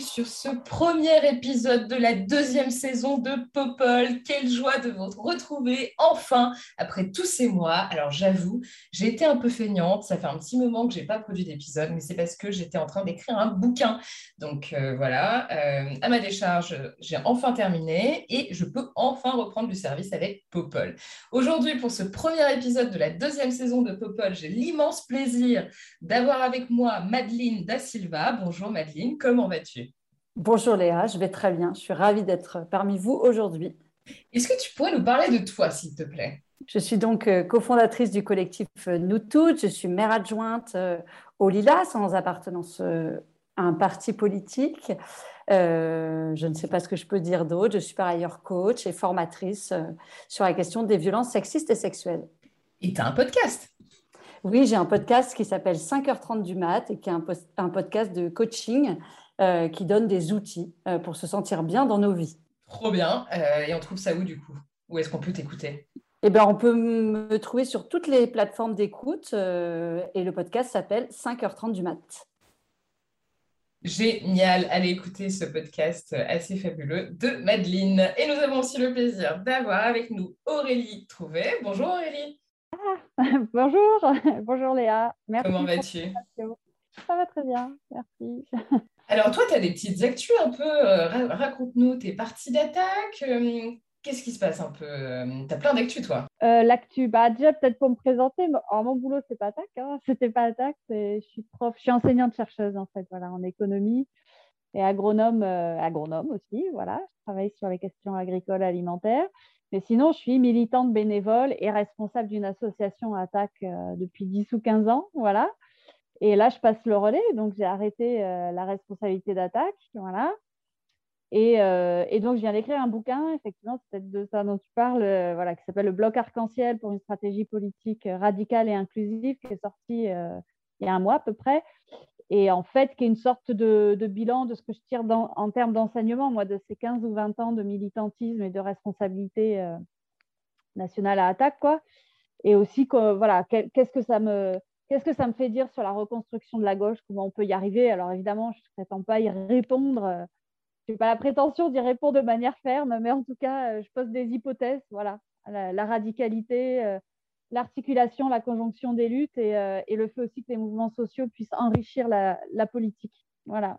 sur ce premier épisode de la deuxième saison de Popol. Quelle joie de vous retrouver enfin après tous ces mois. Alors j'avoue, j'ai été un peu feignante, ça fait un petit moment que j'ai pas produit d'épisode, mais c'est parce que j'étais en train d'écrire un bouquin. Donc euh, voilà, euh, à ma décharge, j'ai enfin terminé et je peux enfin reprendre du service avec Popol. Aujourd'hui, pour ce premier épisode de la deuxième saison de Popol, j'ai l'immense plaisir d'avoir avec moi Madeleine Da Silva. Bonjour Madeleine, comment vas-tu? Bonjour Léa, je vais très bien. Je suis ravie d'être parmi vous aujourd'hui. Est-ce que tu pourrais nous parler de toi, s'il te plaît? Je suis donc euh, cofondatrice du collectif euh, Nous Toutes. Je suis maire adjointe euh, au Lila, sans appartenance à un parti politique. Euh, je ne sais pas ce que je peux dire d'autre. Je suis par ailleurs coach et formatrice sur la question des violences sexistes et sexuelles. Et tu as un podcast? Oui, j'ai un podcast qui s'appelle 5h30 du mat et qui est un podcast de coaching euh, qui donne des outils euh, pour se sentir bien dans nos vies. Trop bien. Euh, et on trouve ça où du coup? Où est-ce qu'on peut t'écouter? Eh ben, on peut me trouver sur toutes les plateformes d'écoute euh, et le podcast s'appelle 5h30 du mat. Génial, allez écouter ce podcast assez fabuleux de Madeleine. Et nous avons aussi le plaisir d'avoir avec nous Aurélie Trouvé. Bonjour Aurélie, Bonjour, bonjour Léa. Merci. comment vas-tu? Ça va très bien, merci. Alors toi, tu as des petites actus un peu, euh, ra- raconte-nous tes parties d'attaque. euh, Qu'est-ce qui se passe un peu Tu as plein d'actus toi Euh, L'actu, bah déjà peut-être pour me présenter, mon boulot c'est pas attaque, hein. c'était pas attaque, je suis prof, je suis enseignante chercheuse en fait, voilà, en économie et agronome, euh, agronome aussi, voilà, je travaille sur les questions agricoles alimentaires. Mais sinon, je suis militante bénévole et responsable d'une association attaque euh, depuis 10 ou 15 ans, voilà. Et là, je passe le relais, donc j'ai arrêté euh, la responsabilité d'attaque, voilà. Et, euh, et donc, je viens d'écrire un bouquin, effectivement, c'est peut-être de ça dont tu parles, euh, voilà, qui s'appelle Le Bloc Arc-en-Ciel pour une stratégie politique radicale et inclusive, qui est sorti il y a un mois à peu près. Et en fait, qui est une sorte de, bilan de ce que je tire en termes d'enseignement, moi, de ces 15 ou 20 ans de militantisme et de responsabilité nationale à attaque, quoi. Et aussi, voilà, qu'est-ce que ça me Qu'est-ce que ça me fait dire sur la reconstruction de la gauche? Comment on peut y arriver? Alors évidemment, je ne prétends pas y répondre. euh, Je n'ai pas la prétention d'y répondre de manière ferme, mais en tout cas, euh, je pose des hypothèses. Voilà, la, radicalité, euh, l'articulation, la conjonction des luttes et, et le fait aussi que les mouvements sociaux puissent enrichir la, la politique. Voilà.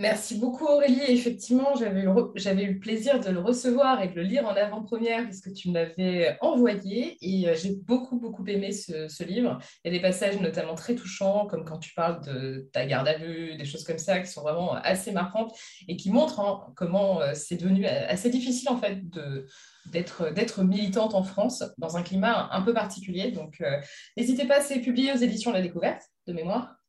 Merci beaucoup Aurélie. Effectivement, j'avais eu, le plaisir de le recevoir et de le lire en avant-première puisque tu me l'avais envoyé et euh, j'ai beaucoup, beaucoup aimé ce, livre. Il y a des passages notamment très touchants comme quand tu parles de ta garde à vue, des choses comme ça qui sont vraiment assez marquantes et qui montrent hein, comment euh, c'est devenu assez difficile en fait d'être, militante en France dans un climat un peu particulier. Donc euh, n'hésitez pas, c'est publié aux éditions La Découverte de mémoire.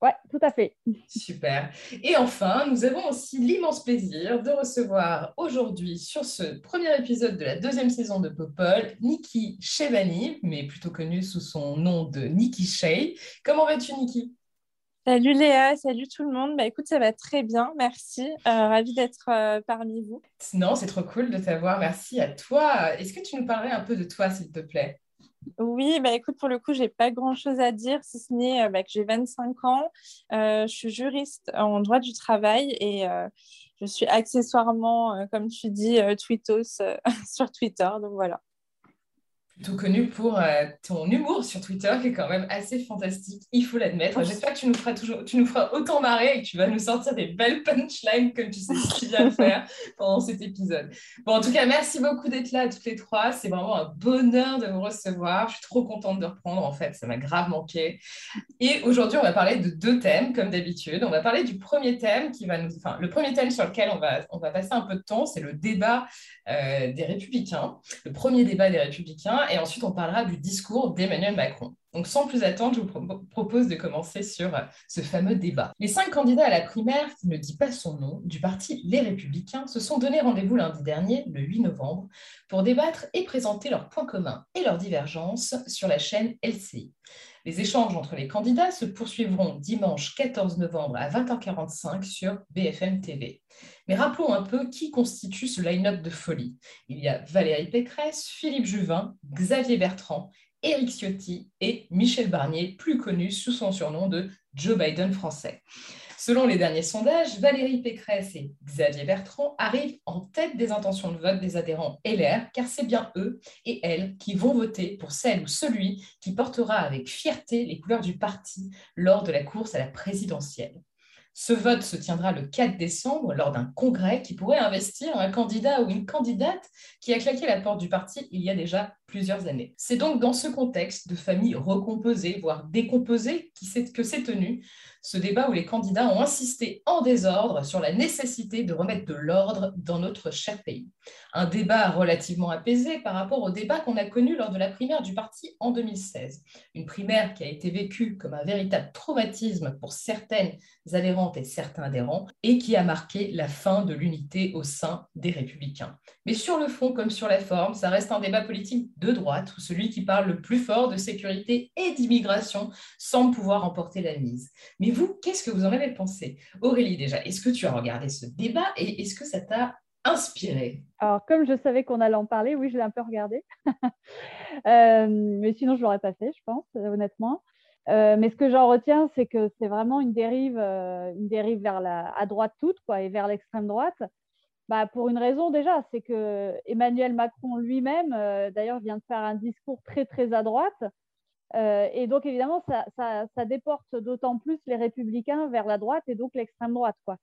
Ouais, tout à fait. Super. Et enfin, nous avons aussi l'immense plaisir de recevoir aujourd'hui sur ce premier épisode de la deuxième saison de Popol, Niki Shevani, mais plutôt connue sous son nom de Niki Shea. Comment vas-tu, Niki Salut Léa, salut tout le monde. Bah écoute, ça va très bien, merci. Euh, ravie d'être euh, parmi vous. Non, c'est trop cool de t'avoir. Merci à toi. Est-ce que tu nous parlerais un peu de toi, s'il te plaît? Oui, bah écoute, pour le coup, j'ai pas grand-chose à dire, si ce n'est euh, bah, que j'ai 25 ans. Euh, je suis juriste en droit du travail et euh, je suis accessoirement, comme tu dis, tweetos sur Twitter. Donc voilà. Plutôt connue pour euh, ton humour sur Twitter, qui est quand même assez fantastique, il faut l'admettre. J'espère que tu nous feras toujours, tu nous feras autant marrer et que tu vas nous sortir des belles punchlines comme tu sais si bien faire pendant cet épisode. Bon, en tout cas, merci beaucoup d'être là toutes les trois. C'est vraiment un bonheur de vous recevoir. Je suis trop contente de reprendre, en fait, ça m'a grave manqué. Et aujourd'hui, on va parler de deux thèmes, comme d'habitude. On va parler du premier thème qui va nous, enfin, le premier thème sur lequel on va, on va passer un peu de temps, c'est le débat euh, des Républicains, le premier débat des Républicains. Et ensuite on parlera du discours d'Emmanuel Macron. Donc sans plus attendre, je vous propose de commencer sur euh, ce fameux débat. Les cinq candidats à la primaire, qui ne dit pas son nom, du parti Les Républicains, se sont donné rendez-vous lundi dernier, le 8 novembre, pour débattre et présenter leurs points communs et leurs divergences sur la chaîne LCI. Les échanges entre les candidats se poursuivront dimanche 14 novembre à 20h45 sur BFM TV. Mais rappelons un peu qui constitue ce line-up de folie. Il y a Valérie Pécresse, Philippe Juvin, Xavier Bertrand, Éric Ciotti et Michel Barnier, plus connu sous son surnom de Joe Biden français. Selon les derniers sondages, Valérie Pécresse et Xavier Bertrand arrivent en tête des intentions de vote des adhérents LR, car c'est bien eux et elles qui vont voter pour celle ou celui qui portera avec fierté les couleurs du parti lors de la course à la présidentielle. Ce vote se tiendra le 4 décembre lors d'un congrès qui pourrait investir un candidat ou une candidate qui a claqué la porte du parti il y a déjà plusieurs années. C'est donc dans ce contexte de famille recomposée, voire décomposée, que s'est tenu ce débat où les candidats ont insisté en désordre sur la nécessité de remettre de l'ordre dans notre cher pays. Un débat relativement apaisé par rapport au débat qu'on a connu lors de la primaire du parti en 2016. Une primaire qui a été vécue comme un véritable traumatisme pour certaines adhérentes et certains adhérents et qui a marqué la fin de l'unité au sein des républicains. Mais sur le fond comme sur la forme, ça reste un débat politique de droite où celui qui parle le plus fort de sécurité et d'immigration semble pouvoir emporter la mise. Mais qu'est-ce que vous en avez pensé? Aurélie, déjà, est-ce que tu as regardé ce débat et est-ce que ça t'a inspiré? Alors, comme je savais qu'on allait en parler, oui, je l'ai un peu regardé. Euh, mais sinon, je l'aurais pas fait, je pense, honnêtement. Euh, mais ce que j'en retiens, c'est que c'est vraiment une dérive, euh, une dérive vers la, à droite toute, quoi, et vers l'extrême droite. Bah, pour une raison déjà, c'est que Emmanuel Macron lui-même, euh, d'ailleurs, vient de faire un discours très très à droite. Euh, et donc évidemment, ça, ça, déporte d'autant plus les républicains vers la droite et donc l'extrême droite. Quoi.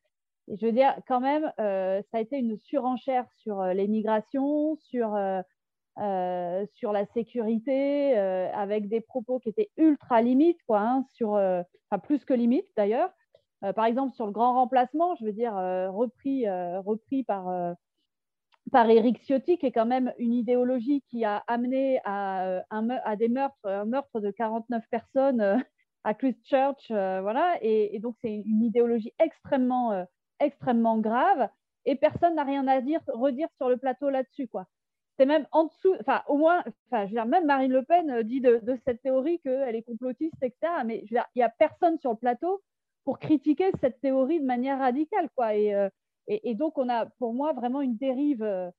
Je veux dire, quand même, euh, ça a été une surenchère sur les migrations, sur, sur la sécurité, avec des propos qui étaient ultra limites, quoi, hein, sur, enfin plus que limites d'ailleurs. Euh, par exemple, sur le grand remplacement, je veux dire, euh, repris, euh, repris par, par Éric Ciotti, qui est quand même une idéologie qui a amené à, à des meurtres, un meurtre de 49 personnes à Christchurch, voilà, et, donc c'est une idéologie extrêmement, extrêmement grave, et personne n'a rien à dire, redire sur le plateau là-dessus, quoi. C'est même en dessous, enfin au moins, enfin je veux dire, même Marine Le Pen dit de, cette théorie qu'elle est complotiste, etc. Mais je veux dire, il n'y a personne sur le plateau pour critiquer cette théorie de manière radicale. Quoi. Euh, et, donc, on a pour moi vraiment une dérive, euh,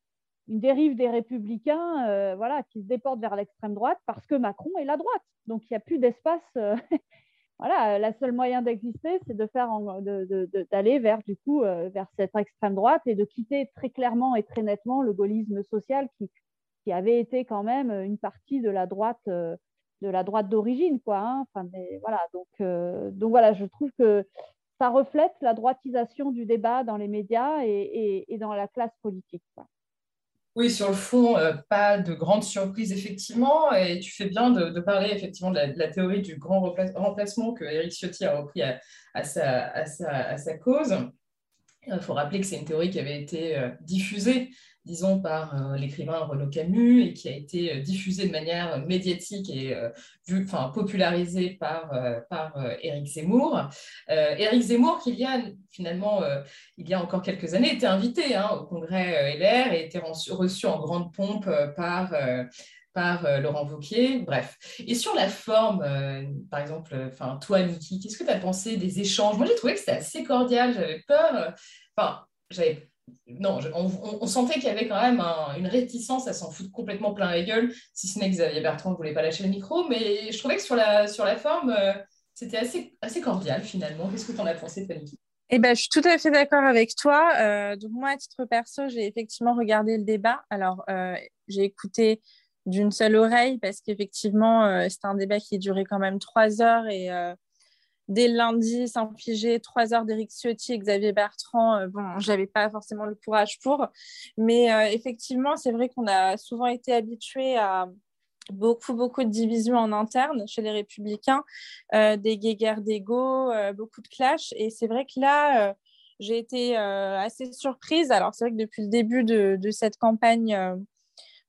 une dérive des républicains euh, voilà, qui se déportent vers l'extrême droite parce que Macron est la droite. Donc, il n'y a plus d'espace. voilà, la seule moyen d'exister, c'est de faire d'aller vers du coup vers cette extrême droite et de quitter très clairement et très nettement le gaullisme social qui, qui avait été quand même une partie de la droite de la droite d'origine, quoi. Hein. Enfin, voilà, donc, euh, donc voilà, je trouve que ça reflète la droitisation du débat dans les médias et, dans la classe politique. Oui, sur le fond, euh, pas de grande surprise, effectivement. Et tu fais bien de, parler, effectivement, de la, théorie du grand remplacement que Eric Ciotti a repris à, sa, cause. Il faut rappeler que c'est une théorie qui avait été euh, diffusée disons, par euh, l'écrivain Renaud Camus et qui a été euh, diffusé de manière médiatique et euh, enfin, popularisé par, par Éric Zemmour. Éric Zemmour, qui il y a finalement, il y a encore quelques années, était invité hein, au congrès LR et était reçu en grande pompe par par Laurent Wauquiez, bref. Et sur la forme, par exemple, toi, Niki, qu'est-ce que tu as pensé des échanges? Moi, j'ai trouvé que c'était assez cordial, j'avais peur, enfin, j'avais non, on, sentait qu'il y avait quand même une réticence à s'en foutre complètement plein la gueule, si ce n'est que Xavier Bertrand ne voulait pas lâcher le micro, mais je trouvais que sur la, forme, euh, c'était assez, cordial finalement. Qu'est-ce que tu en as pensé, Fanny? Eh ben, je suis tout à fait d'accord avec toi. Euh, donc moi, à titre perso, j'ai effectivement regardé le débat. Alors, euh, j'ai écouté d'une seule oreille parce qu'effectivement, c'était un débat qui durait quand même trois heures et dès lundi, sans figer, trois heures d'Éric Ciotti et Xavier Bertrand, euh, bon, j'avais pas forcément le courage pour. Mais euh, effectivement, c'est vrai qu'on a souvent été habitué à beaucoup, beaucoup de divisions en interne chez les Républicains, euh, des guéguerres d'ego, beaucoup de clashs. Et c'est vrai que là, j'ai été assez surprise. Alors, c'est vrai que depuis le début de, de cette campagne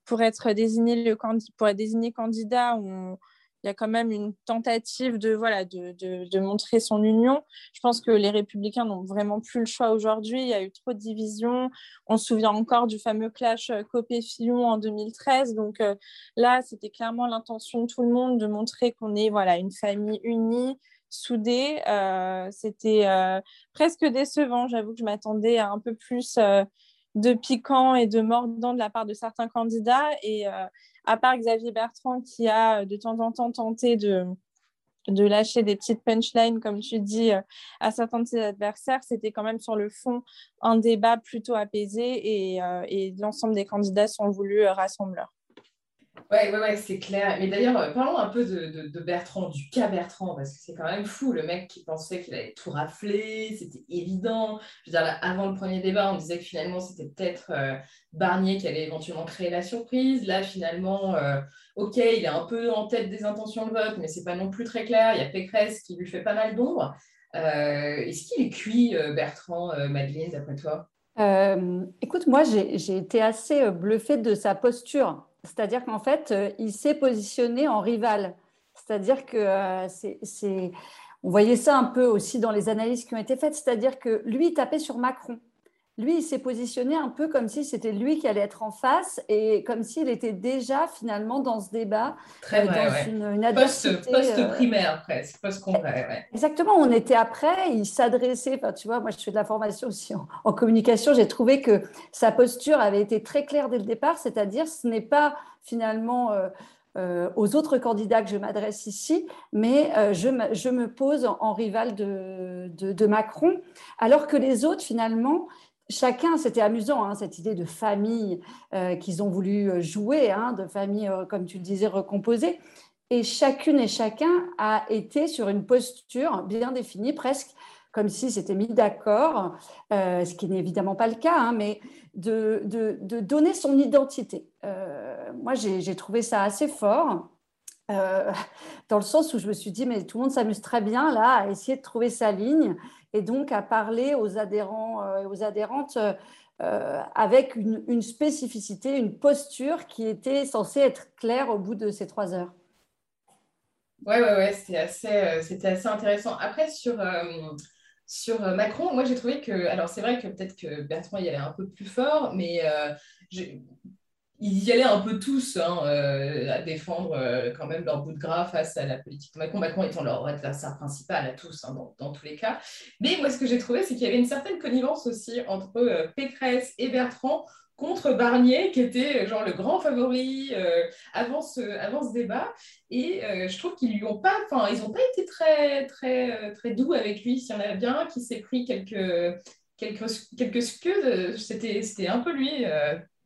pour être désigné, le, pour être désigné candidat, on, il y a quand même une tentative de, voilà, de, de, montrer son union. Je pense que les républicains n'ont vraiment plus le choix aujourd'hui. Il y a eu trop de divisions. On se souvient encore du fameux clash euh, Copé-Fillon en 2013. Donc euh, là, c'était clairement l'intention de tout le monde de montrer qu'on est voilà, une famille unie, soudée. Euh, c'était presque décevant. J'avoue que je m'attendais à un peu plus de piquant et de mordant de la part de certains candidats. Et à part Xavier Bertrand qui a euh, de temps en temps tenté de, de lâcher des petites punchlines, comme tu dis, euh, à certains de ses adversaires, c'était quand même sur le fond un débat plutôt apaisé et, euh, et l'ensemble des candidats sont voulus rassembleurs. Ouais, ouais, ouais, c'est clair. Mais d'ailleurs, euh, parlons un peu de, Bertrand, du cas Bertrand, parce que c'est quand même fou, le mec qui pensait qu'il allait tout rafler, c'était évident. Je veux dire, avant le premier débat, on disait que finalement, c'était peut-être euh, Barnier qui allait éventuellement créer la surprise. Là, finalement, euh, ok, il est un peu en tête des intentions de vote, mais c'est pas non plus très clair. Il y a Pécresse qui lui fait pas mal d'ombre. Est-ce qu'il est cuit, Bertrand, Madeleine, d'après toi? Écoute, moi, j'ai été assez bluffée de sa posture c'est-à-dire qu'en fait, euh, il s'est positionné en rival. C'est-à-dire que euh, c'est, on voyait ça un peu aussi dans les analyses qui ont été faites, c'est-à-dire que lui, tapait sur Macron lui, il s'est positionné un peu comme si c'était lui qui allait être en face et comme s'il était déjà finalement dans ce débat. Très euh, dans une, Post-primaire presque, post-congrès. Exactement, on était après, il s'adressait, enfin, tu vois, moi je fais de la formation aussi en, communication, j'ai trouvé que sa posture avait été très claire dès le départ, c'est-à-dire ce n'est pas finalement... Euh, euh, aux autres candidats que je m'adresse ici, mais je, me, je, me, pose en, rival de, de, de, Macron, alors que les autres, finalement, chacun, c'était amusant, hein, cette idée de famille euh, qu'ils ont voulu euh, jouer, hein, de famille, euh, comme tu le disais, recomposée. Et chacune et chacun a été sur une posture bien définie, presque comme si c'était mis d'accord, ce qui n'est évidemment pas le cas, hein, mais de, donner son identité. moi, j'ai trouvé ça assez fort. dans le sens où je me suis dit, mais tout le monde s'amuse très bien là à essayer de trouver sa ligne et donc à parler aux adhérents et euh, aux adhérentes euh, avec une, spécificité, une posture qui était censée être claire au bout de ces trois heures. Ouais, ouais, ouais, c'était assez, euh, c'était assez intéressant. Après, sur, sur Macron, moi j'ai trouvé que, alors c'est vrai que peut-être que Bertrand y allait un peu plus fort, mais ils y allaient un peu tous hein, euh, à défendre euh, quand même leur bout de gras face à la politique de Macron. Macron étant leur adversaire principal à tous, hein, dans, tous les cas. Mais moi, ce que j'ai trouvé, c'est qu'il y avait une certaine connivence aussi entre euh, et Bertrand contre Barnier, qui était genre le grand favori avant, ce, avant ce débat. Et je trouve qu'ils lui ont pas, enfin, ils n'ont pas été très, très, très doux avec lui. S'il y en a bien qui s'est pris quelques, quelques, quelques c'était un peu lui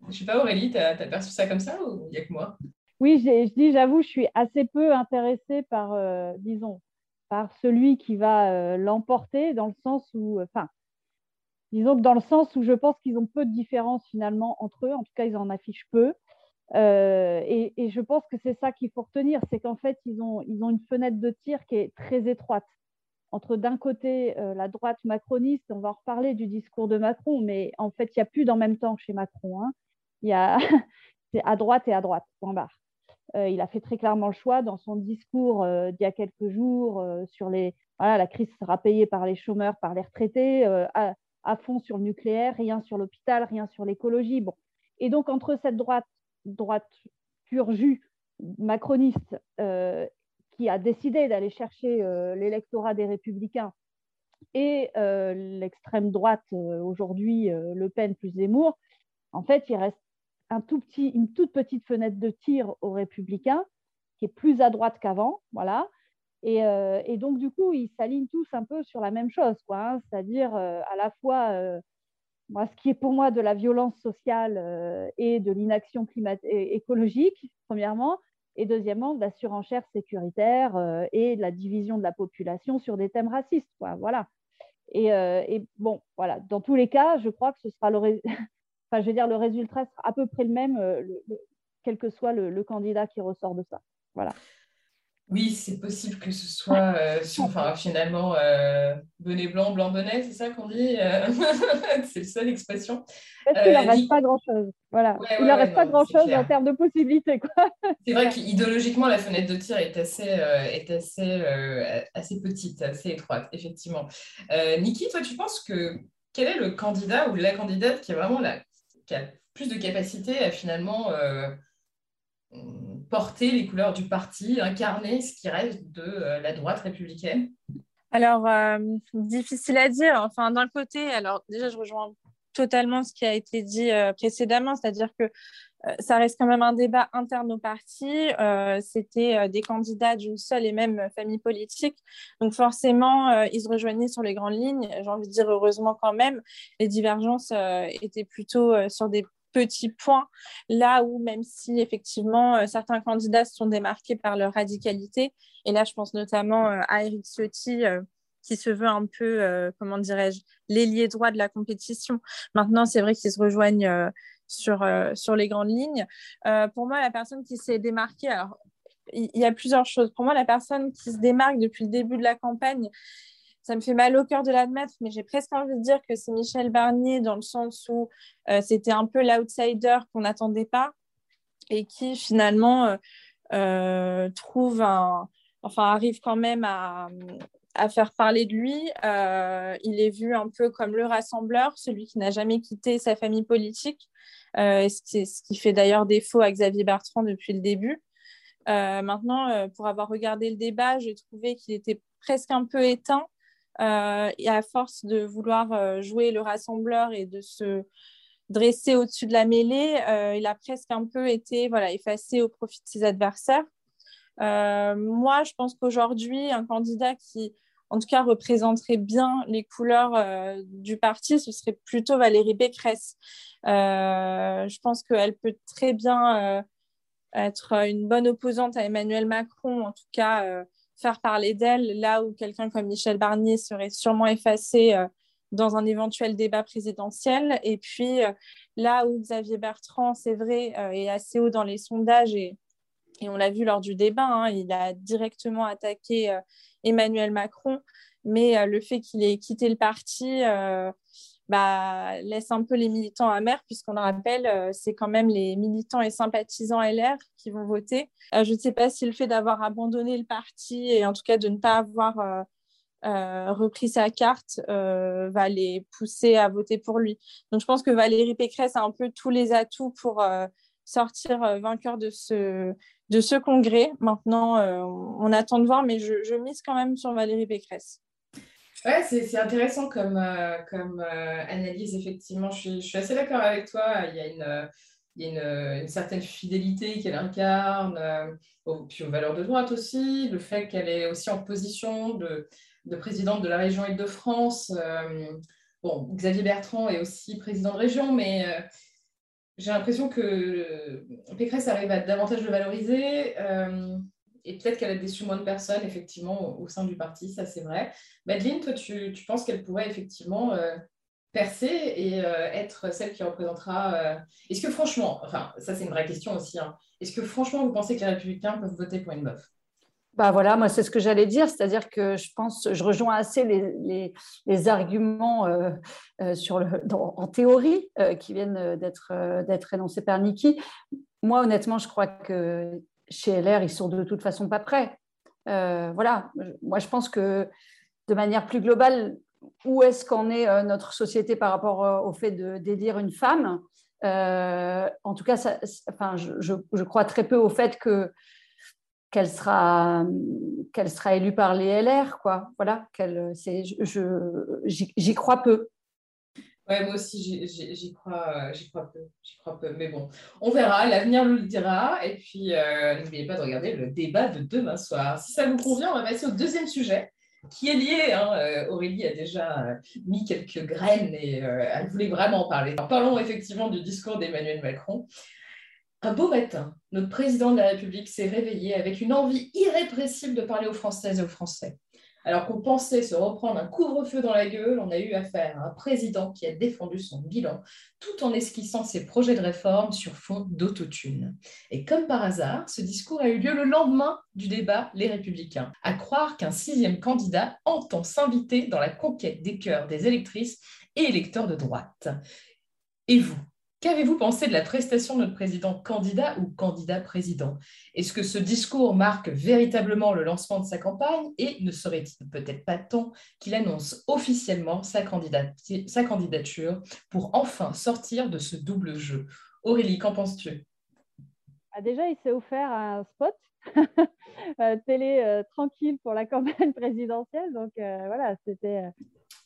je sais pas, Aurélie, tu as, perçu ça comme ça ou il n'y a que moi? Oui, je dis, j'avoue, je suis assez peu intéressée par, euh, disons, par celui qui va euh, l'emporter, dans le sens où, euh, enfin, disons que dans le sens où je pense qu'ils ont peu de différence finalement entre eux, en tout cas, ils en affichent peu. et, je pense que c'est ça qu'il faut retenir, c'est qu'en fait, ils ont, ils ont une fenêtre de tir qui est très étroite entre d'un côté la droite macroniste, on va en reparler du discours de Macron, mais en fait, il n'y a plus d'en même temps chez Macron. Hein il y a c'est à droite et à droite, point barre. Euh, il a fait très clairement le choix dans son discours euh, d'il y a quelques jours euh, sur les, voilà, la crise sera payée par les chômeurs, par les retraités, à, à, fond sur le nucléaire, rien sur l'hôpital, rien sur l'écologie. Bon. Et donc, entre cette droite, droite pure jus macroniste qui a décidé d'aller chercher l'électorat des républicains et l'extrême droite aujourd'hui, Le Pen plus Zemmour, en fait, il reste tout petit, une toute petite fenêtre de tir aux républicains, qui est plus à droite qu'avant. Voilà. Et, euh, donc, du coup, ils s'alignent tous un peu sur la même chose, quoi, hein. c'est-à-dire euh, à la fois euh, moi, ce qui est pour moi de la violence sociale et de l'inaction écologique, premièrement, et deuxièmement, de la surenchère sécuritaire et de la division de la population sur des thèmes racistes. Quoi, voilà. Et, et, bon, voilà, dans tous les cas, je crois que ce sera le, Enfin, je veux dire, le résultat sera à peu près le même, euh, quel que soit le, candidat qui ressort de ça. Voilà. Oui, c'est possible que ce soit euh, enfin, finalement euh, bonnet blanc, blanc bonnet, c'est ça qu'on dit euh, C'est ça l'expression. Parce qu'il reste pas grand-chose. Voilà. il n'en reste pas grand-chose en termes de possibilités. C'est vrai qu'idéologiquement, la fenêtre de tir est assez, est assez, assez petite, assez étroite, effectivement. Niki, toi, tu penses que quel est le candidat ou la candidate qui a vraiment la, a plus de capacité à finalement porter les couleurs du parti, incarner ce qui reste de euh, la droite républicaine Alors, euh, difficile à dire. Enfin, d'un côté, alors déjà, je rejoins totalement ce qui a été dit euh, précédemment, c'est-à-dire que ça reste quand même un débat interne au parti. C'était des candidats d'une seule et même famille politique. Donc forcément, ils se rejoignaient sur les grandes lignes. J'ai envie de dire heureusement quand même. Les divergences étaient plutôt sur des petits points, là où même si effectivement euh, certains candidats se sont démarqués par leur radicalité, et là je pense notamment euh, à Eric Ciotti, euh, qui se veut un peu, comment dirais-je, l'ailier droit de la compétition. Maintenant, c'est vrai qu'ils se rejoignent sur, sur les grandes lignes. pour moi, la personne qui s'est démarquée, alors il y, a plusieurs choses. Pour moi, la personne qui se démarque depuis le début de la campagne, ça me fait mal au cœur de l'admettre, mais j'ai presque envie de dire que c'est Michel Barnier dans le sens où euh, c'était un peu l'outsider qu'on n'attendait pas et qui finalement euh, euh, trouve un, enfin arrive quand même à, à faire parler de lui. il est vu un peu comme le rassembleur, celui qui n'a jamais quitté sa famille politique, ce, ce qui fait d'ailleurs défaut à Xavier Bertrand depuis le début. maintenant, pour avoir regardé le débat, j'ai trouvé qu'il était presque un peu éteint euh, et à force de vouloir euh, jouer le rassembleur et de se dresser au-dessus de la mêlée, euh, il a presque un peu été voilà, effacé au profit de ses adversaires. Moi, je pense qu'aujourd'hui, un candidat qui, en tout cas, représenterait bien les couleurs du parti, ce serait plutôt Valérie Pécresse. je pense qu'elle peut très bien être une bonne opposante à Emmanuel Macron, en tout cas faire parler d'elle, là où quelqu'un comme Michel Barnier serait sûrement effacé euh, dans un éventuel débat présidentiel. Et puis euh, là où Xavier Bertrand, c'est vrai, euh, est assez haut dans les sondages et, et on l'a vu lors du débat, hein, il a directement attaqué Emmanuel Macron, mais le fait qu'il ait quitté le parti bah, laisse un peu les militants amers, puisqu'on le rappelle, euh, c'est quand même les militants et sympathisants LR qui vont voter. Euh, je ne sais pas si le fait d'avoir abandonné le parti et en tout cas de ne pas avoir euh, repris sa carte va les pousser à voter pour lui. Donc je pense que Valérie Pécresse a un peu tous les atouts pour sortir vainqueur de ce, de ce congrès. Maintenant, on attend de voir, mais je, mise quand même sur Valérie Pécresse. Ouais, c'est intéressant comme, euh, comme euh, analyse, effectivement. Je suis, je suis assez d'accord avec toi. Il y a une, il y a une, une certaine fidélité qu'elle incarne, euh, puis aux valeurs de droite aussi, le fait qu'elle est aussi en position de, de présidente de la région Île-de-France. bon, Xavier Bertrand est aussi président de région, mais j'ai l'impression que Pécresse arrive à davantage le valoriser et peut-être qu'elle a déçu moins de personnes, effectivement, au, sein du parti, ça c'est vrai. Madeleine, toi, tu, tu penses qu'elle pourrait effectivement euh, percer et euh, être celle qui représentera. Euh, est-ce que franchement, enfin, ça c'est une vraie question aussi, hein, est-ce que franchement vous pensez que les républicains peuvent voter pour une meuf? Bah voilà, moi c'est ce que j'allais dire, c'est-à-dire que je pense, je rejoins assez les, les, les arguments sur en théorie qui viennent d'être énoncés par Niki. Moi honnêtement, je crois que chez LR, ils sont de toute façon pas prêts. Euh, voilà, moi je pense que de manière plus globale, où est-ce qu'en est euh, notre société par rapport euh, au fait d'élire une femme? En tout cas, enfin, je, crois très peu au fait que qu'elle sera qu'elle sera élue par les LR, quoi. Voilà, qu'elle, c'est, je, j'y crois peu. Ouais, moi aussi, j'y crois, euh, crois, peu, crois peu. Mais bon, on verra, l'avenir nous le dira. Et puis, euh, n'oubliez pas de regarder le débat de demain soir. Si ça vous convient, on va passer au deuxième sujet qui est lié. Hein. Euh, Aurélie a déjà mis quelques graines et elle voulait vraiment parler. parlons effectivement du discours d'Emmanuel Macron. Un beau matin, notre président de la République s'est réveillé avec une envie irrépressible de parler aux Françaises et aux Français. Alors qu'on pensait se reprendre un couvre-feu dans la gueule, on a eu affaire à un président qui a défendu son bilan tout en esquissant ses projets de réforme sur fond d'autotune. Et comme par hasard, ce discours a eu lieu le lendemain du débat Les Républicains. À croire qu'un sixième candidat entend s'inviter dans la conquête des cœurs des électrices et électeurs de droite. Et vous, Qu'avez-vous pensé de la prestation de notre président candidat ou candidat président? Est-ce que ce discours marque véritablement le lancement de sa campagne et ne serait-il peut-être pas temps qu'il annonce officiellement sa, candidature pour enfin sortir de ce double jeu? Aurélie, qu'en penses-tu? Ah, Déjà, il s'est offert un spot euh, télé euh, tranquille pour la campagne présidentielle. Donc euh, voilà, c'était.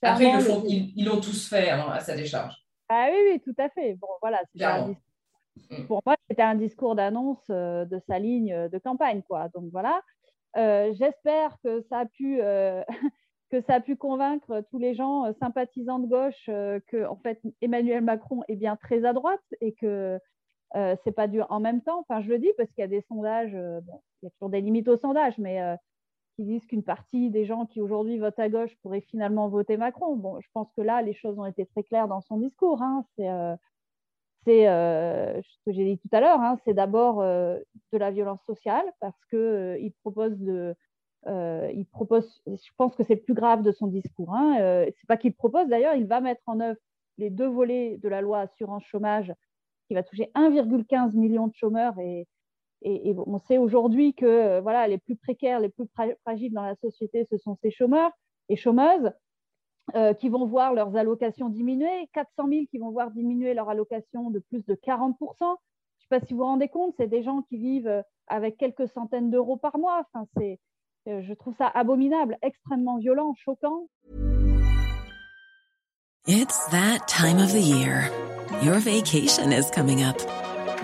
Après, ils l'ont tous fait hein, à sa décharge. Ah oui, oui, tout à fait. Bon, voilà, mm. pour moi, c'était un discours d'annonce euh, de sa ligne euh, de campagne, quoi. Donc voilà. Euh, j'espère que ça a pu que ça a pu convaincre tous les gens sympathisants de gauche que en fait Emmanuel Macron est bien très à droite et que c'est pas dur en même temps. Enfin, je le dis parce qu'il y a des sondages. bon, il y a toujours des limites aux sondages, mais qui disent qu'une partie des gens qui aujourd'hui votent à gauche pourraient finalement voter Macron. Bon, je pense que là, les choses ont été très claires dans son discours. Hein. C'est euh, euh, ce que j'ai dit tout à l'heure, hein. c'est d'abord euh, de la violence sociale parce que il propose de, il propose, je pense que c'est le plus grave de son discours. Hein. c'est pas qu'il propose d'ailleurs, il va mettre en œuvre les deux volets de la loi assurance chômage qui va toucher 1,15 million de chômeurs et, et, on sait aujourd'hui que euh, voilà, les plus précaires, les plus fragiles dans la société, ce sont ces chômeurs et chômeuses euh, qui vont voir leurs allocations diminuer, 400 000 qui vont voir diminuer leur allocation de plus de 40% Je ne sais pas si vous vous rendez compte, c'est des gens qui vivent euh, avec quelques centaines d'euros par mois. Enfin, c'est, je trouve ça abominable, extrêmement violent, choquant. It's that time of the year. Your vacation is coming up.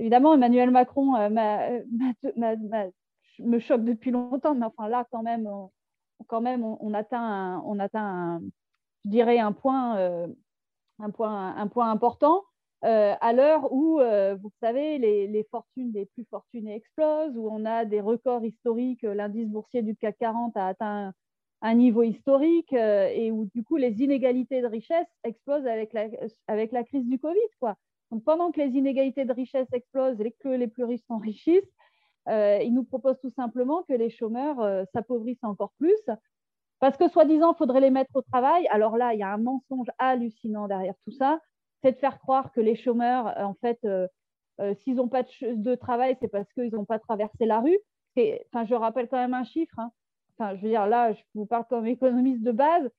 Évidemment, Emmanuel Macron euh, me choque depuis longtemps, mais enfin là, quand même, on, quand même, on, atteint, un, on atteint je dirais, un point, euh, un point, un point important. Euh, à l'heure où, vous savez, les, fortunes des plus fortunés explosent, où on a des records historiques, l'indice boursier du CAC 40 a atteint un niveau historique et où du coup les inégalités de richesse explosent avec la, avec la crise du Covid. Quoi. Donc, pendant que les inégalités de richesse explosent et que les plus riches s'enrichissent, euh, ils nous proposent tout simplement que les chômeurs euh, s'appauvrissent encore plus. Parce que, soi-disant, il faudrait les mettre au travail. Alors là, il y a un mensonge hallucinant derrière tout ça. C'est de faire croire que les chômeurs, euh, en fait, s'ils n'ont pas de, travail, c'est parce qu'ils n'ont pas traversé la rue. Je rappelle quand même un chiffre. Hein. Je veux dire, là, je vous parle comme économiste de base.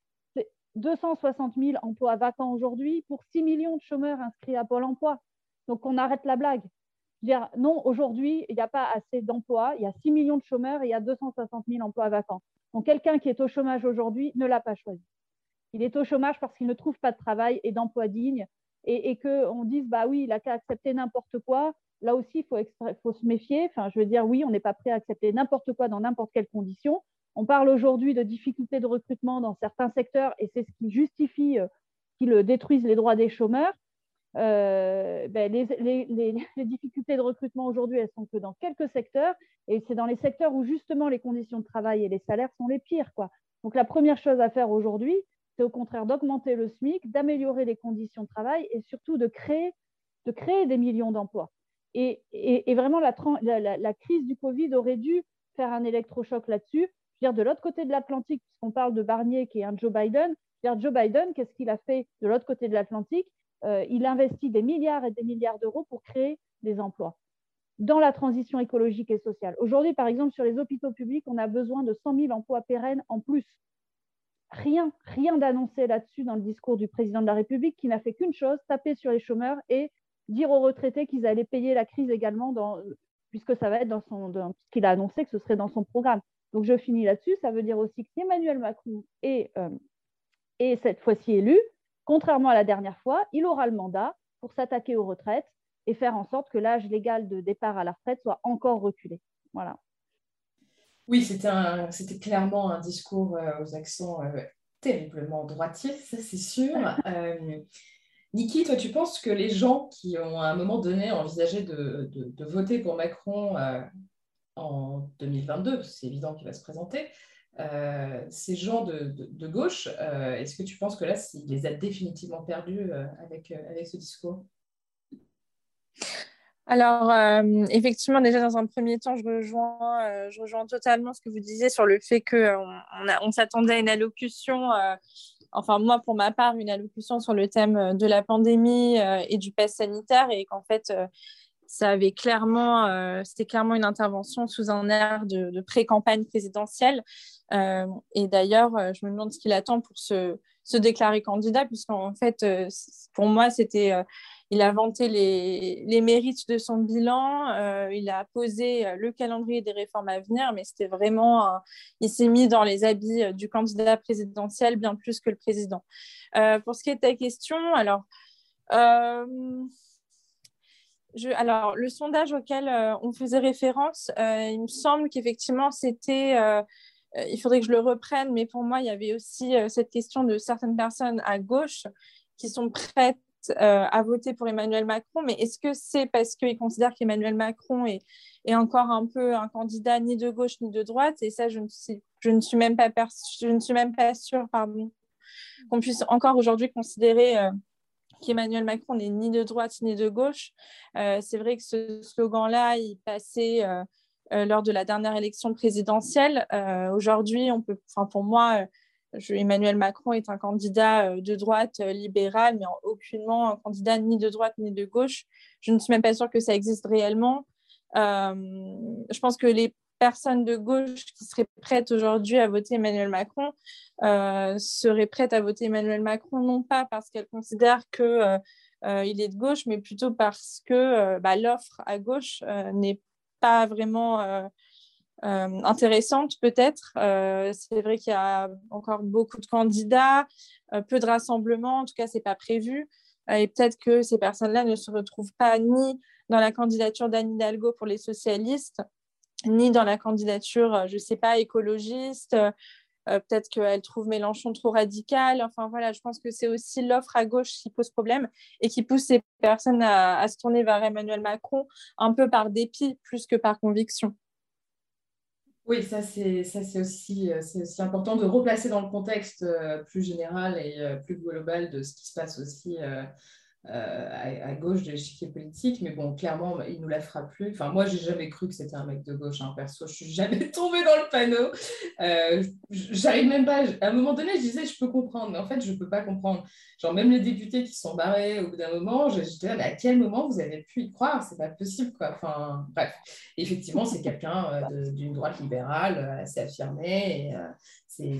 260 000 emplois vacants aujourd'hui pour 6 millions de chômeurs inscrits à Pôle emploi. Donc, on arrête la blague. Dire, non, aujourd'hui, il n'y a pas assez d'emplois, il y a 6 millions de chômeurs et il y a 260 000 emplois vacants. Donc, quelqu'un qui est au chômage aujourd'hui ne l'a pas choisi. Il est au chômage parce qu'il ne trouve pas de travail et d'emploi digne et, et qu'on dise, bah oui, il a qu'à accepter n'importe quoi. Là aussi, il faut, se méfier. Enfin, je veux dire, oui, on n'est pas prêt à accepter n'importe quoi dans n'importe quelle condition. On parle aujourd'hui de difficultés de recrutement dans certains secteurs et c'est ce qui justifie euh, qu'ils détruisent les droits des chômeurs. Euh, ben, les, difficultés de recrutement aujourd'hui, elles sont que dans quelques secteurs et c'est dans les secteurs où justement les conditions de travail et les salaires sont les pires. Donc la première chose à faire aujourd'hui, c'est au contraire d'augmenter le SMIC, d'améliorer les conditions de travail et surtout de créer, de créer des millions d'emplois. Et, vraiment, la, la, crise du Covid aurait dû faire un électrochoc là-dessus de l'autre côté de l'Atlantique, puisqu'on parle de Barnier qui est un Joe Biden, Joe Biden, qu'est-ce qu'il a fait de l'autre côté de l'Atlantique? Euh, Il investit des milliards et des milliards d'euros pour créer des emplois dans la transition écologique et sociale. Aujourd'hui, par exemple, sur les hôpitaux publics, on a besoin de 100 000 emplois pérennes en plus. Rien, rien d'annoncé là-dessus dans le discours du président de la République qui n'a fait qu'une chose, taper sur les chômeurs et dire aux retraités qu'ils allaient payer la crise également, puisque ça va être dans son, a annoncé que ce serait dans son programme. Donc je finis là-dessus. Ça veut dire aussi que si Emmanuel Macron est euh, Et cette fois-ci élu, contrairement à la dernière fois, il aura le mandat pour s'attaquer aux retraites et faire en sorte que l'âge légal de départ à la retraite soit encore reculé. Voilà. Oui, c'était clairement un discours euh, aux accents euh, terriblement droitiers, ça c'est sûr. Niki, toi, tu penses que les gens qui ont à un moment donné envisagé de, voter pour Macron en 2022, c'est évident qu'il va se présenter, ces gens de, gauche, est-ce que tu penses que là, il les a définitivement perdus avec, avec ce discours? Alors, euh, effectivement, déjà dans un premier temps, je rejoins, euh, totalement ce que vous disiez sur le fait qu'on euh, on, s'attendait à une allocution, enfin moi pour ma part, une allocution sur le thème de la pandémie et du pass sanitaire et qu'en fait, ça avait clairement, c'était clairement une intervention sous un air de, pré-campagne présidentielle. et d'ailleurs, je me demande ce qu'il attend pour se, déclarer candidat, puisqu'en fait, pour moi, c'était il a vanté les, mérites de son bilan, euh, il a posé euh, le calendrier des réformes à venir, mais c'était vraiment, il s'est mis dans les habits euh, du candidat présidentiel bien plus que le président. pour ce qui est de ta question, alors, alors le sondage auquel on faisait référence, il me semble qu'effectivement c'était il faudrait que je le reprenne, mais pour moi, il y avait aussi cette question de certaines personnes à gauche qui sont prêtes euh, à voter pour Emmanuel Macron, mais est-ce que c'est parce qu'ils considèrent qu'Emmanuel Macron est, est, encore un peu un candidat ni de gauche ni de droite? Et ça, je ne suis, je ne suis même pas je ne suis même pas sûre, qu'on puisse encore aujourd'hui considérer euh, qu'Emmanuel Macron n'est ni de droite ni de gauche. Euh, c'est vrai que ce slogan-là, il passait lors de la dernière élection présidentielle. aujourd'hui, on peut, enfin pour moi Emmanuel Macron est un candidat euh, de droite euh, libéral, mais aucunement un candidat ni de droite ni de gauche. Je ne suis même pas sûre que ça existe réellement. Euh, je pense que les personnes de gauche qui seraient prêtes aujourd'hui à voter Emmanuel Macron seraient prêtes à voter Emmanuel Macron non pas parce qu'elles considèrent qu'il est de gauche, mais plutôt parce que bah, l'offre à gauche n'est pas vraiment euh, intéressante peut-être. Euh, c'est vrai qu'il y a encore beaucoup de candidats, euh, peu de rassemblements, en tout cas, ce n'est pas prévu. et peut-être que ces personnes-là ne se retrouvent pas ni dans la candidature d'Anne Hidalgo pour les socialistes, ni dans la candidature, je ne sais pas, écologiste. peut-être qu'elle trouve Mélenchon trop radical. Enfin voilà, je pense que c'est aussi l'offre à gauche qui pose problème et qui pousse ces personnes à se tourner vers Emmanuel Macron un peu par dépit plus que par conviction. Oui, ça c'est ça c'est aussi euh, c'est aussi important de replacer dans le contexte euh, plus général et euh, plus global de ce qui se passe aussi euh, à, gauche de l'échiquier politique, mais bon, clairement, il nous la fera plus. Enfin, moi, j'ai jamais cru que c'était un mec de gauche, hein, perso, je suis jamais tombée dans le panneau. Euh, J'arrive même pas. À un moment donné, je disais, je peux comprendre, mais en fait, je peux pas comprendre. Genre, même les députés qui sont barrés au bout d'un moment, j'étais là, mais à quel moment vous avez pu y croire? C'est pas possible, quoi. Enfin, bref. effectivement, c'est quelqu'un euh, d'une droite libérale assez affirmée. Et,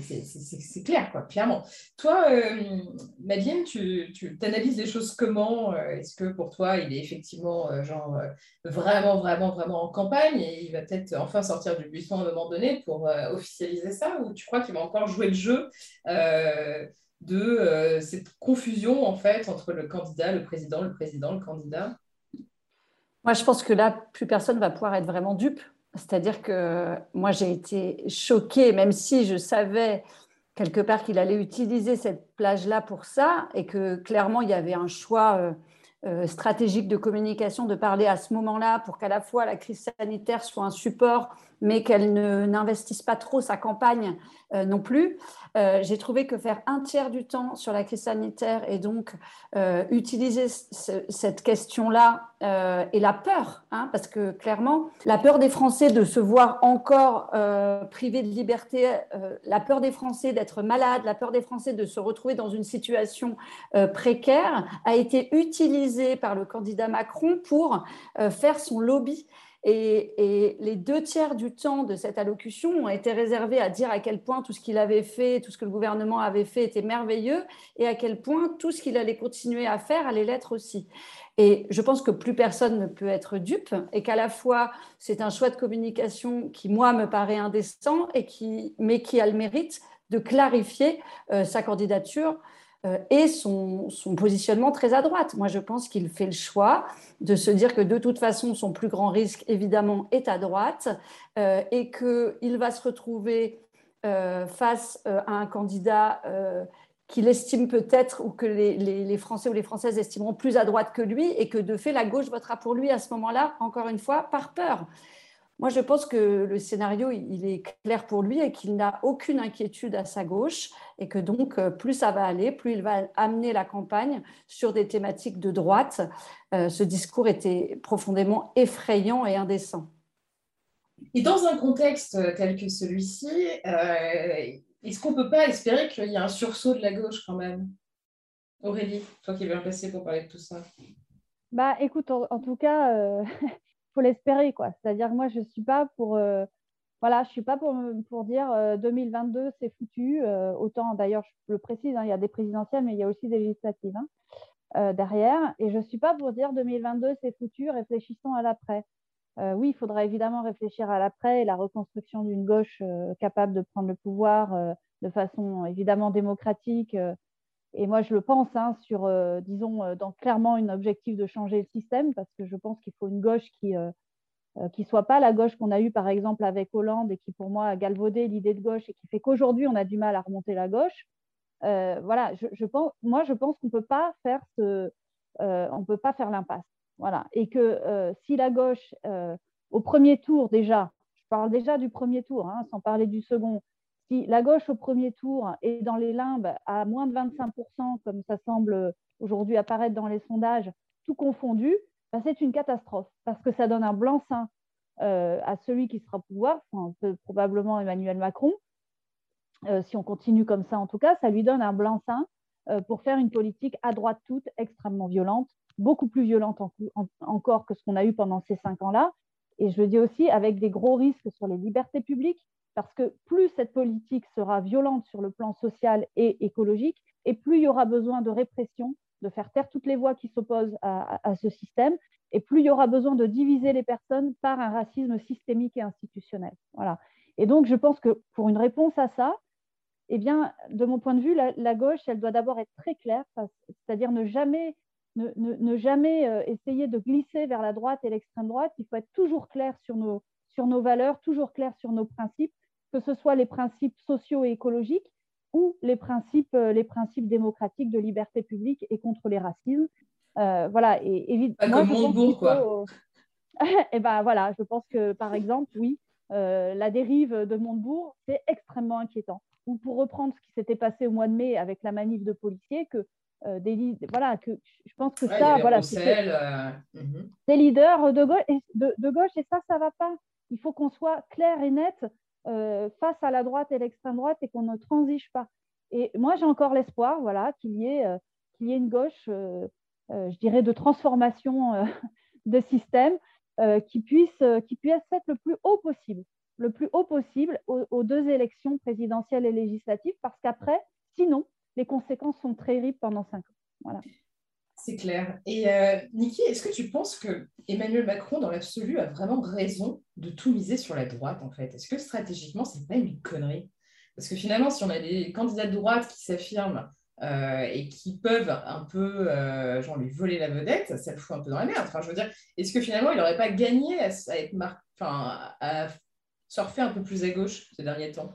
c'est clair, quoi, clairement. Toi, euh, Madeleine, tu, analyses les choses comment euh, Est-ce que pour toi, il est effectivement euh, genre, vraiment, vraiment, vraiment en campagne et il va peut-être enfin sortir du buisson à un moment donné pour officialiser ça? Ou tu crois qu'il va encore jouer le jeu de cette confusion en fait entre le candidat, le président, le président, le candidat? Moi, je pense que là, plus personne va pouvoir être vraiment dupe c'est-à-dire que moi, j'ai été choquée, même si je savais quelque part qu'il allait utiliser cette plage-là pour ça, et que clairement, il y avait un choix euh, euh, stratégique de communication de parler à ce moment-là pour qu'à la fois la crise sanitaire soit un support, mais qu'elle n'investisse pas trop sa campagne euh, non plus. Euh, j'ai trouvé que faire un tiers du temps sur la crise sanitaire et donc euh, utiliser cette question-là et la peur, hein, parce que clairement, la peur des Français de se voir encore privés de liberté, la peur des Français d'être malades, la peur des Français de se retrouver dans une situation précaire a été utilisée par le candidat Macron pour faire son lobby. Et, les deux tiers du temps de cette allocution ont été réservés à dire à quel point tout ce qu'il avait fait, tout ce que le gouvernement avait fait était merveilleux et à quel point tout ce qu'il allait continuer à faire allait l'être aussi. Et je pense que plus personne ne peut être dupe et qu'à la fois c'est un choix de communication qui, moi, me paraît indécent, et qui, mais qui a le mérite de clarifier sa candidature et son, positionnement très à droite. Moi, je pense qu'il fait le choix de se dire que de toute façon, son plus grand risque, évidemment, est à droite et qu'il va se retrouver face à un candidat qu'il estime peut-être ou que les, Français ou les Françaises estimeront plus à droite que lui et que de fait la gauche votera pour lui à ce moment-là, encore une fois, par peur. Moi, je pense que le scénario, il est clair pour lui et qu'il n'a aucune inquiétude à sa gauche et que donc, euh, plus ça va aller, plus il va amener la campagne sur des thématiques de droite. Euh, ce discours était profondément effrayant et indécent. Et dans un contexte tel que celui-ci, euh, est-ce qu'on ne peut pas espérer qu'il y ait un sursaut de la gauche quand même? Aurélie, toi qui es bien placée pour parler de tout ça. Bah écoute, en, tout cas, euh, faut l'espérer quoi. C'est-à-dire que moi je suis pas pour, euh, voilà, je suis pas pour, dire 2022 euh, c'est foutu. autant d'ailleurs, je le précise, hein, il y a des présidentielles, mais il y a aussi des législatives hein, derrière. Et je suis pas pour dire 2022 c'est foutu. Réfléchissons à l'après. Euh, oui, il faudra évidemment réfléchir à l'après et la reconstruction d'une gauche euh, capable de prendre le pouvoir euh, de façon évidemment démocratique. Et moi, je le pense hein, sur, disons, dans clairement un objectif de changer le système, parce que je pense qu'il faut une gauche qui ne soit pas la gauche qu'on a eue par exemple avec Hollande et qui pour moi a galvaudé l'idée de gauche et qui fait qu'aujourd'hui on a du mal à remonter la gauche. voilà, je, pense, moi je pense qu'on peut pas faire ce, on peut pas faire l'impasse. Voilà. Et que euh, si la gauche, euh, au premier tour déjà, je parle déjà du premier tour, hein, sans parler du second, si la gauche au premier tour est dans les limbes à moins de 25%, comme ça semble aujourd'hui apparaître dans les sondages, tout confondu, bah, c'est une catastrophe parce que ça donne un blanc-seing euh, à celui qui sera au pouvoir, probablement Emmanuel Macron. si on continue comme ça, en tout cas, ça lui donne un blanc-seing pour faire une politique à droite toute extrêmement violente beaucoup plus violente encore que ce qu'on a eu pendant ces cinq ans-là. Et je le dis aussi avec des gros risques sur les libertés publiques, parce que plus cette politique sera violente sur le plan social et écologique, et plus il y aura besoin de répression, de faire taire toutes les voix qui s'opposent à, ce système, et plus il y aura besoin de diviser les personnes par un racisme systémique et institutionnel. Voilà. Et donc, je pense que pour une réponse à ça, eh bien, de mon point de vue, la, gauche, elle doit d'abord être très claire, c'est-à-dire ne jamais ne, jamais euh, essayer de glisser vers la droite et l'extrême droite. Il faut être toujours clair sur nos valeurs, toujours clair sur nos principes, que ce soit les principes sociaux et écologiques ou les principes, euh, les principes démocratiques de liberté publique et contre les racismes. Euh, voilà, et évidemment. Montebourg, quoi. et eh ben voilà, je pense que par exemple, oui, la dérive de Montebourg, c'est extrêmement inquiétant. Ou pour reprendre ce qui s'était passé au mois de mai avec la manif de policiers, que euh, des voilà que je pense que ça voilà c'est euh, mhm. des leaders de gauche et de, gauche et ça ça va pas il faut qu'on soit clair et net euh, face à la droite et l'extrême droite et qu'on ne transige pas et moi j'ai encore l'espoir voilà qu'il y ait qu'il y ait une gauche je dirais de transformation de système qui puisse qui puisse être le plus haut possible le plus haut possible aux deux élections présidentielles et législatives parce qu'après sinon les conséquences sont très terribles pendant cinq ans. Voilà. C'est clair. Et euh, Niki, est-ce que tu penses que Emmanuel Macron, dans l'absolu, a vraiment raison de tout miser sur la droite, en fait? Est-ce que stratégiquement, c'est pas une connerie? Parce que finalement, si on a des candidats de droite qui s'affirment euh, et qui peuvent un peu euh, genre lui voler la vedette, ça le fout un peu dans la merde. Enfin, je veux dire, est-ce que finalement, il n'aurait pas gagné à, être enfin, à surfer un peu plus à gauche ces derniers temps?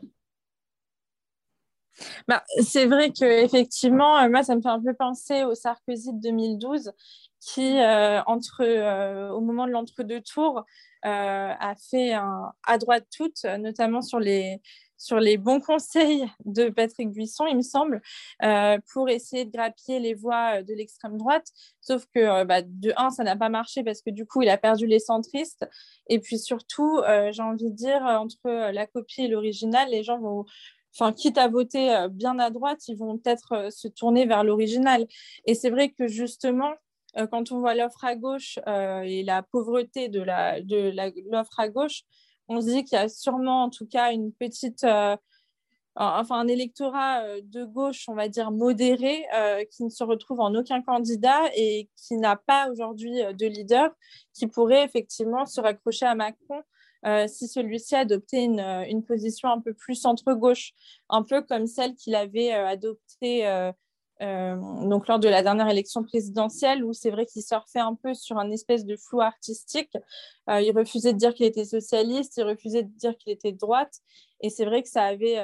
Bah, c'est vrai que effectivement, euh, moi, ça me fait un peu penser au Sarkozy de 2012, qui, euh, euh, au moment de l'entre-deux tours, a fait un à droite toute, notamment sur les, sur les bons conseils de Patrick Buisson, il me semble, pour essayer de grappiller les voix de l'extrême droite. Sauf que, bah, de un, ça n'a pas marché parce que du coup, il a perdu les centristes. Et puis surtout, j'ai envie de dire, entre la copie et l'original, les gens vont enfin, quitte à voter euh, bien à droite, ils vont peut-être euh, se tourner vers l'original. Et c'est vrai que justement, euh, quand on voit l'offre à gauche et la pauvreté de l'offre de à gauche, on se dit qu'il y a sûrement en tout cas une petite, enfin un électorat de gauche, on va dire modéré, qui ne se retrouve en aucun candidat et qui n'a pas aujourd'hui de leader, qui pourrait effectivement se raccrocher à Macron si celui-ci adoptait une, une, position un peu plus centre-gauche, un peu comme celle qu'il avait adoptée donc lors de la dernière élection présidentielle, où c'est vrai qu'il surfait un peu sur un espèce de flou artistique. il refusait de dire qu'il était socialiste, il refusait de dire qu'il était de droite, et c'est vrai que ça avait,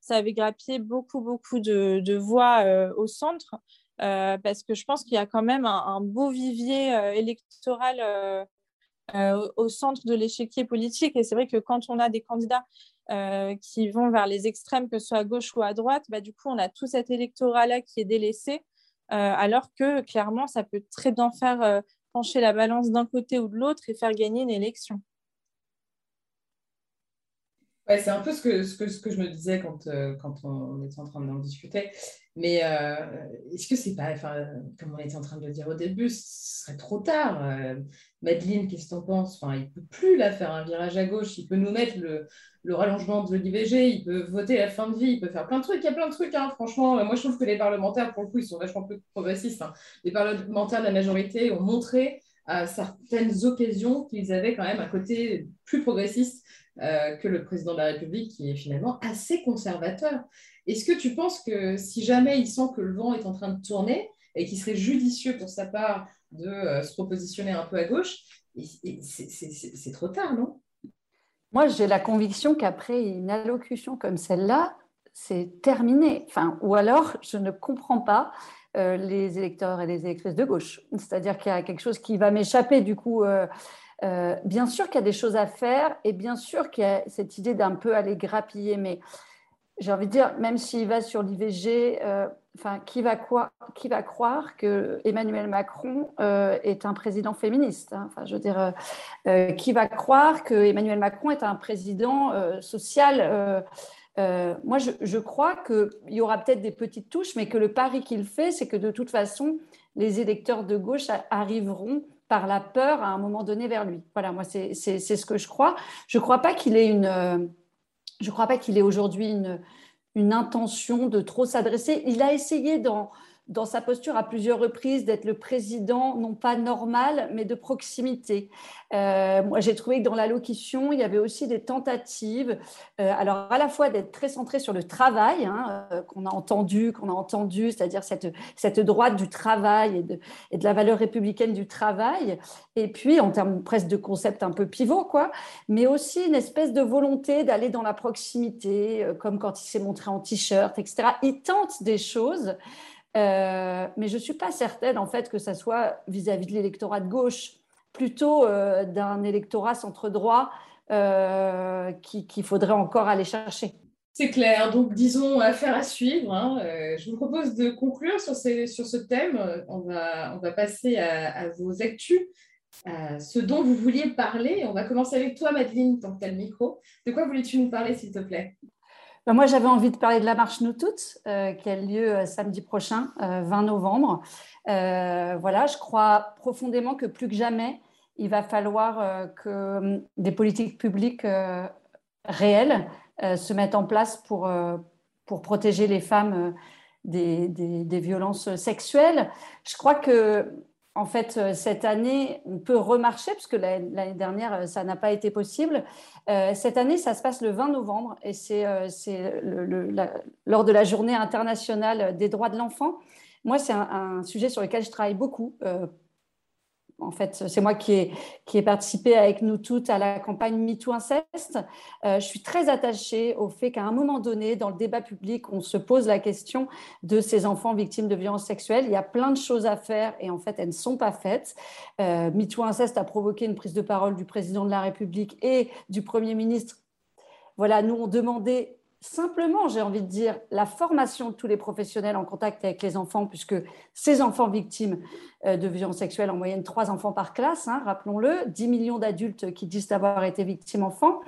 ça avait grappillé beaucoup, beaucoup de, voix au centre. Euh, parce que je pense qu'il y a quand même un, beau vivier euh, électoral euh, au centre de l'échiquier politique. Et c'est vrai que quand on a des candidats qui vont vers les extrêmes, que ce soit à gauche ou à droite, bah, du coup, on a tout cet électorat-là qui est délaissé, alors que clairement, ça peut très bien faire pencher la balance d'un côté ou de l'autre et faire gagner une élection. Ouais, c'est un peu ce que, ce, que, ce que je me disais quand, quand on était en train d'en discuter. Mais euh, est-ce que c'est pas, enfin, comme on était en train de le dire au début, ce serait trop tard. Euh, Madeleine, qu'est-ce que tu en penses? Enfin, Il peut plus là faire un virage à gauche, il peut nous mettre le, rallongement de l'IVG, il peut voter la fin de vie, il peut faire plein de trucs. Il y a plein de trucs, hein. franchement. Moi, je trouve que les parlementaires, pour le coup, ils sont vachement plus progressistes. Hein. Les parlementaires de la majorité ont montré à certaines occasions qu'ils avaient quand même un côté plus progressiste euh, que le président de la République, qui est finalement assez conservateur. Est-ce que tu penses que si jamais il sent que le vent est en train de tourner et qu'il serait judicieux pour sa part de euh, se repositionner un peu à gauche, c'est trop tard, non? Moi, j'ai la conviction qu'après une allocution comme celle-là, c'est terminé. Enfin, ou alors, je ne comprends pas euh, les électeurs et les électrices de gauche. C'est-à-dire qu'il y a quelque chose qui va m'échapper du coup. Euh, bien sûr qu'il y a des choses à faire et bien sûr qu'il y a cette idée d'un peu aller grappiller, mais j'ai envie de dire, même s'il va sur l'IVG, euh, enfin, qui va, quoi, qui va croire que Emmanuel Macron euh, est un président féministe hein? Enfin, je veux dire, euh, qui va croire que Emmanuel Macron est un président social Moi, je, je crois qu'il y aura peut-être des petites touches, mais que le pari qu'il fait, c'est que de toute façon, les électeurs de gauche arriveront par la peur à un moment donné vers lui. Voilà, moi, c'est ce que je crois. Je ne crois pas qu'il ait une je ne crois pas qu'il ait aujourd'hui une, une intention de trop s'adresser. Il a essayé dans, dans sa posture à plusieurs reprises d'être le président, non pas normal, mais de proximité. Euh, moi, j'ai trouvé que dans l'allocution, il y avait aussi des tentatives, euh, alors à la fois d'être très centré sur le travail, hein, euh, qu'on a entendu, qu'on a entendu, c'est-à-dire cette, cette droite du travail et de, la valeur républicaine du travail, et puis en termes presque de concept un peu pivot, quoi, mais aussi une espèce de volonté d'aller dans la proximité, comme quand il s'est montré en t-shirt, etc. Il tente des choses. Euh, mais je ne suis pas certaine, en fait, que ça soit vis-à-vis de l'électorat de gauche, plutôt euh, d'un électorat centre-droit euh, qu'il faudrait encore aller chercher. C'est clair. Donc, disons, affaire à suivre. Hein. je vous propose de conclure sur, sur ce thème. On va, on va passer à, vos actus. à ce dont vous vouliez parler. On va commencer avec toi, Madeleine, tant que tu as le micro. De quoi voulais-tu nous parler, s'il te plaît? Moi, j'avais envie de parler de la marche Nous Toutes, euh, qui a lieu euh, samedi prochain, 20 euh, novembre. voilà, je crois profondément que plus que jamais, il va falloir que hum, des politiques publiques réelles se mettent en place pour, pour protéger les femmes des, des, violences sexuelles. Je crois que en fait, euh, cette année, on peut remarcher, parce que l'année dernière, euh, ça n'a pas été possible. Euh, cette année, ça se passe le 20 novembre, et c'est lors de la journée internationale des droits de l'enfant. Moi, c'est un, sujet sur lequel je travaille beaucoup en fait, c'est moi qui ai, participé avec nous toutes à la campagne MeToo Inceste. Euh, je suis très attachée au fait qu'à un moment donné, dans le débat public, on se pose la question de ces enfants victimes de violences sexuelles. Il y a plein de choses à faire et en fait, elles ne sont pas faites. Euh, Inceste a provoqué une prise de parole du président de la République et du Premier ministre. Voilà, nous, on demandait simplement, j'ai envie de dire, la formation de tous les professionnels en contact avec les enfants, puisque ces enfants victimes euh, de violences sexuelles, en moyenne trois enfants par classe, hein, rappelons-le, 10 millions d'adultes qui disent avoir été victimes enfants,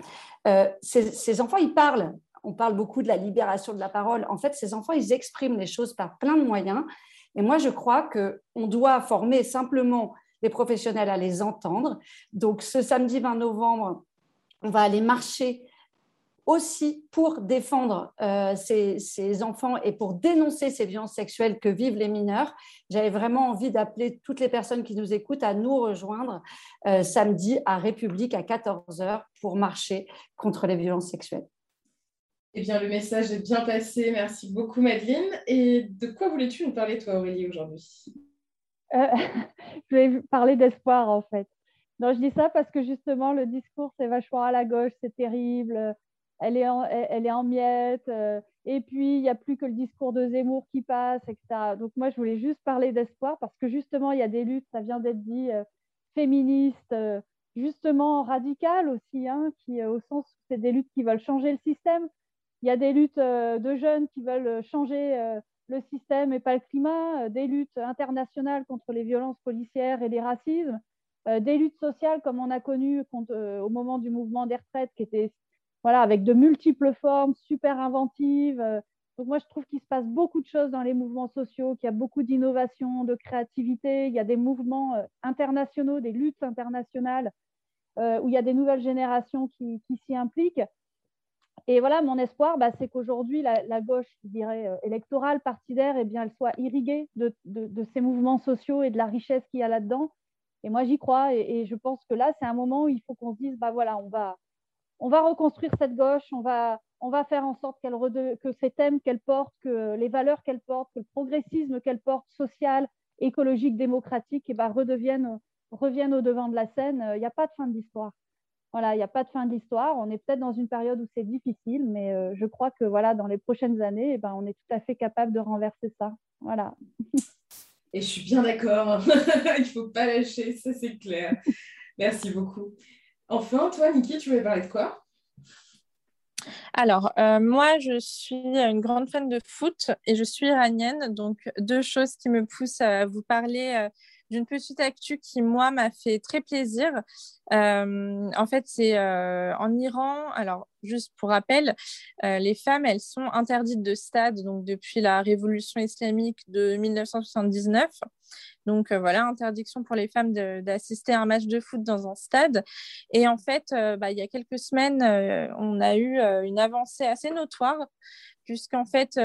euh, ces, enfants, ils parlent. On parle beaucoup de la libération de la parole. En fait, ces enfants, ils expriment les choses par plein de moyens. Et moi, je crois qu'on doit former simplement les professionnels à les entendre. Donc, ce samedi 20 novembre, on va aller marcher aussi pour défendre euh, ces, enfants et pour dénoncer ces violences sexuelles que vivent les mineurs. J'avais vraiment envie d'appeler toutes les personnes qui nous écoutent à nous rejoindre euh, samedi à République à 14h pour marcher contre les violences sexuelles. Eh bien, le message est bien passé. Merci beaucoup, Madeleine. Et de quoi voulais-tu nous parler, toi, Aurélie, aujourd'hui? Euh, Je voulais parler d'espoir, en fait. Non, je dis ça parce que justement, le discours, c'est vachement à la gauche, c'est terrible elle est en, miettes. Euh, et puis, il n'y a plus que le discours de Zemmour qui passe, etc. Donc, moi, je voulais juste parler d'espoir parce que justement, il y a des luttes, ça vient d'être dit, euh, féministes, euh, justement radicales aussi, hein, qui, au sens où c'est des luttes qui veulent changer le système. Il y a des luttes de jeunes qui veulent changer le système et pas le climat, des luttes internationales contre les violences policières et les racismes, des luttes sociales comme on a connu au moment du mouvement des retraites qui était voilà, avec de multiples formes, super inventives. Euh. Donc moi, je trouve qu'il se passe beaucoup de choses dans les mouvements sociaux, qu'il y a beaucoup d'innovation, de créativité. Il y a des mouvements euh, internationaux, des luttes internationales euh, où il y a des nouvelles générations qui, s'y impliquent. Et voilà, mon espoir, bah, c'est qu'aujourd'hui, la, gauche, je dirais, électorale, partidaire, eh bien, elle soit irriguée de, ces mouvements sociaux et de la richesse qu'il y a là-dedans. Et moi, j'y crois. Et, je pense que là, c'est un moment où il faut qu'on se dise, bah voilà, on va, on va reconstruire cette gauche, on va, on va faire en sorte que ces thèmes qu'elle porte, que les valeurs qu'elle porte, que le progressisme qu'elle porte, social, écologique, démocratique, eh ben, redeviennent, reviennent au devant de la scène. Il n'y a pas de fin de l'histoire. Voilà, il n'y a pas de fin de l'histoire. On est peut-être dans une période où c'est difficile, mais euh, je crois que voilà, dans les prochaines années, eh ben, on est tout à fait capable de renverser ça. Voilà. Et je suis bien d'accord. il ne faut pas lâcher, ça c'est clair. Merci beaucoup. Enfin, toi, Niki, tu voulais parler de quoi? Alors, euh, moi, je suis une grande fan de foot et je suis iranienne. Donc, deux choses qui me poussent à vous parler euh, d'une petite actu qui, moi, m'a fait très plaisir. Euh, en fait, c'est euh, en Iran. Alors, juste pour rappel, euh, les femmes, elles sont interdites de stade donc depuis la révolution islamique de 1979. Donc voilà, interdiction pour les femmes d'assister à un match de foot dans un stade. Et en fait, bah, il y a quelques semaines, on a eu une avancée assez notoire, puisqu'en fait,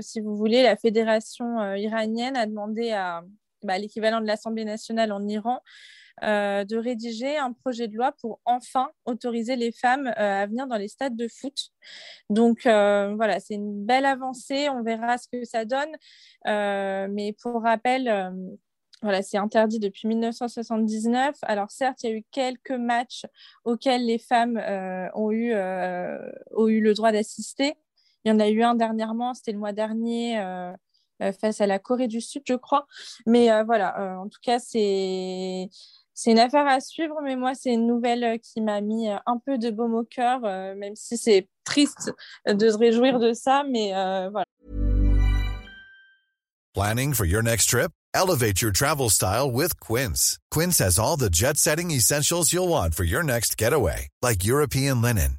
si vous voulez, la fédération iranienne a demandé à, bah, l'équivalent de l'Assemblée nationale en Iran, euh, de rédiger un projet de loi pour enfin autoriser les femmes euh, à venir dans les stades de foot. Donc euh, voilà, c'est une belle avancée, on verra ce que ça donne. mais pour rappel, voilà, c'est interdit depuis 1979. Alors certes, il y a eu quelques matchs auxquels les femmes ont, eu, ont eu le droit d'assister. Il y en a eu un dernièrement, c'était le mois dernier. Euh, face à la Corée du Sud, je crois. Mais euh, voilà, euh, en tout cas, c'est c'est une affaire à suivre, mais moi, c'est une nouvelle qui m'a mis un peu de baume au cœur, même si c'est triste de se réjouir de ça, mais voilà. Planning for your next trip? Elevate your travel style with Quince. Quince has all the jet-setting essentials you'll want for your next getaway, like European linen,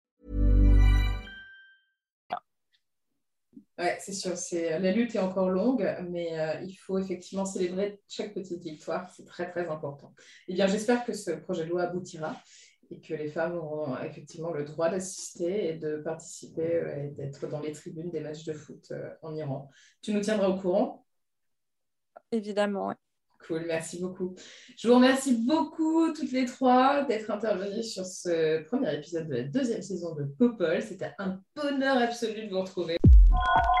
Ouais, c'est sûr. C'est, la lutte est encore longue, mais euh, il faut effectivement célébrer chaque petite victoire. C'est très, très important. Eh bien, j'espère que ce projet de loi aboutira et que les femmes auront effectivement le droit d'assister et de participer euh, et d'être dans les tribunes des matchs de foot euh, en Iran. Tu nous tiendras au courant? Évidemment, oui. Cool, merci beaucoup. Je vous remercie beaucoup toutes les trois d'être intervenues sur ce premier épisode de la deuxième saison de Popol. C'était un bonheur absolu de vous retrouver. Thank you.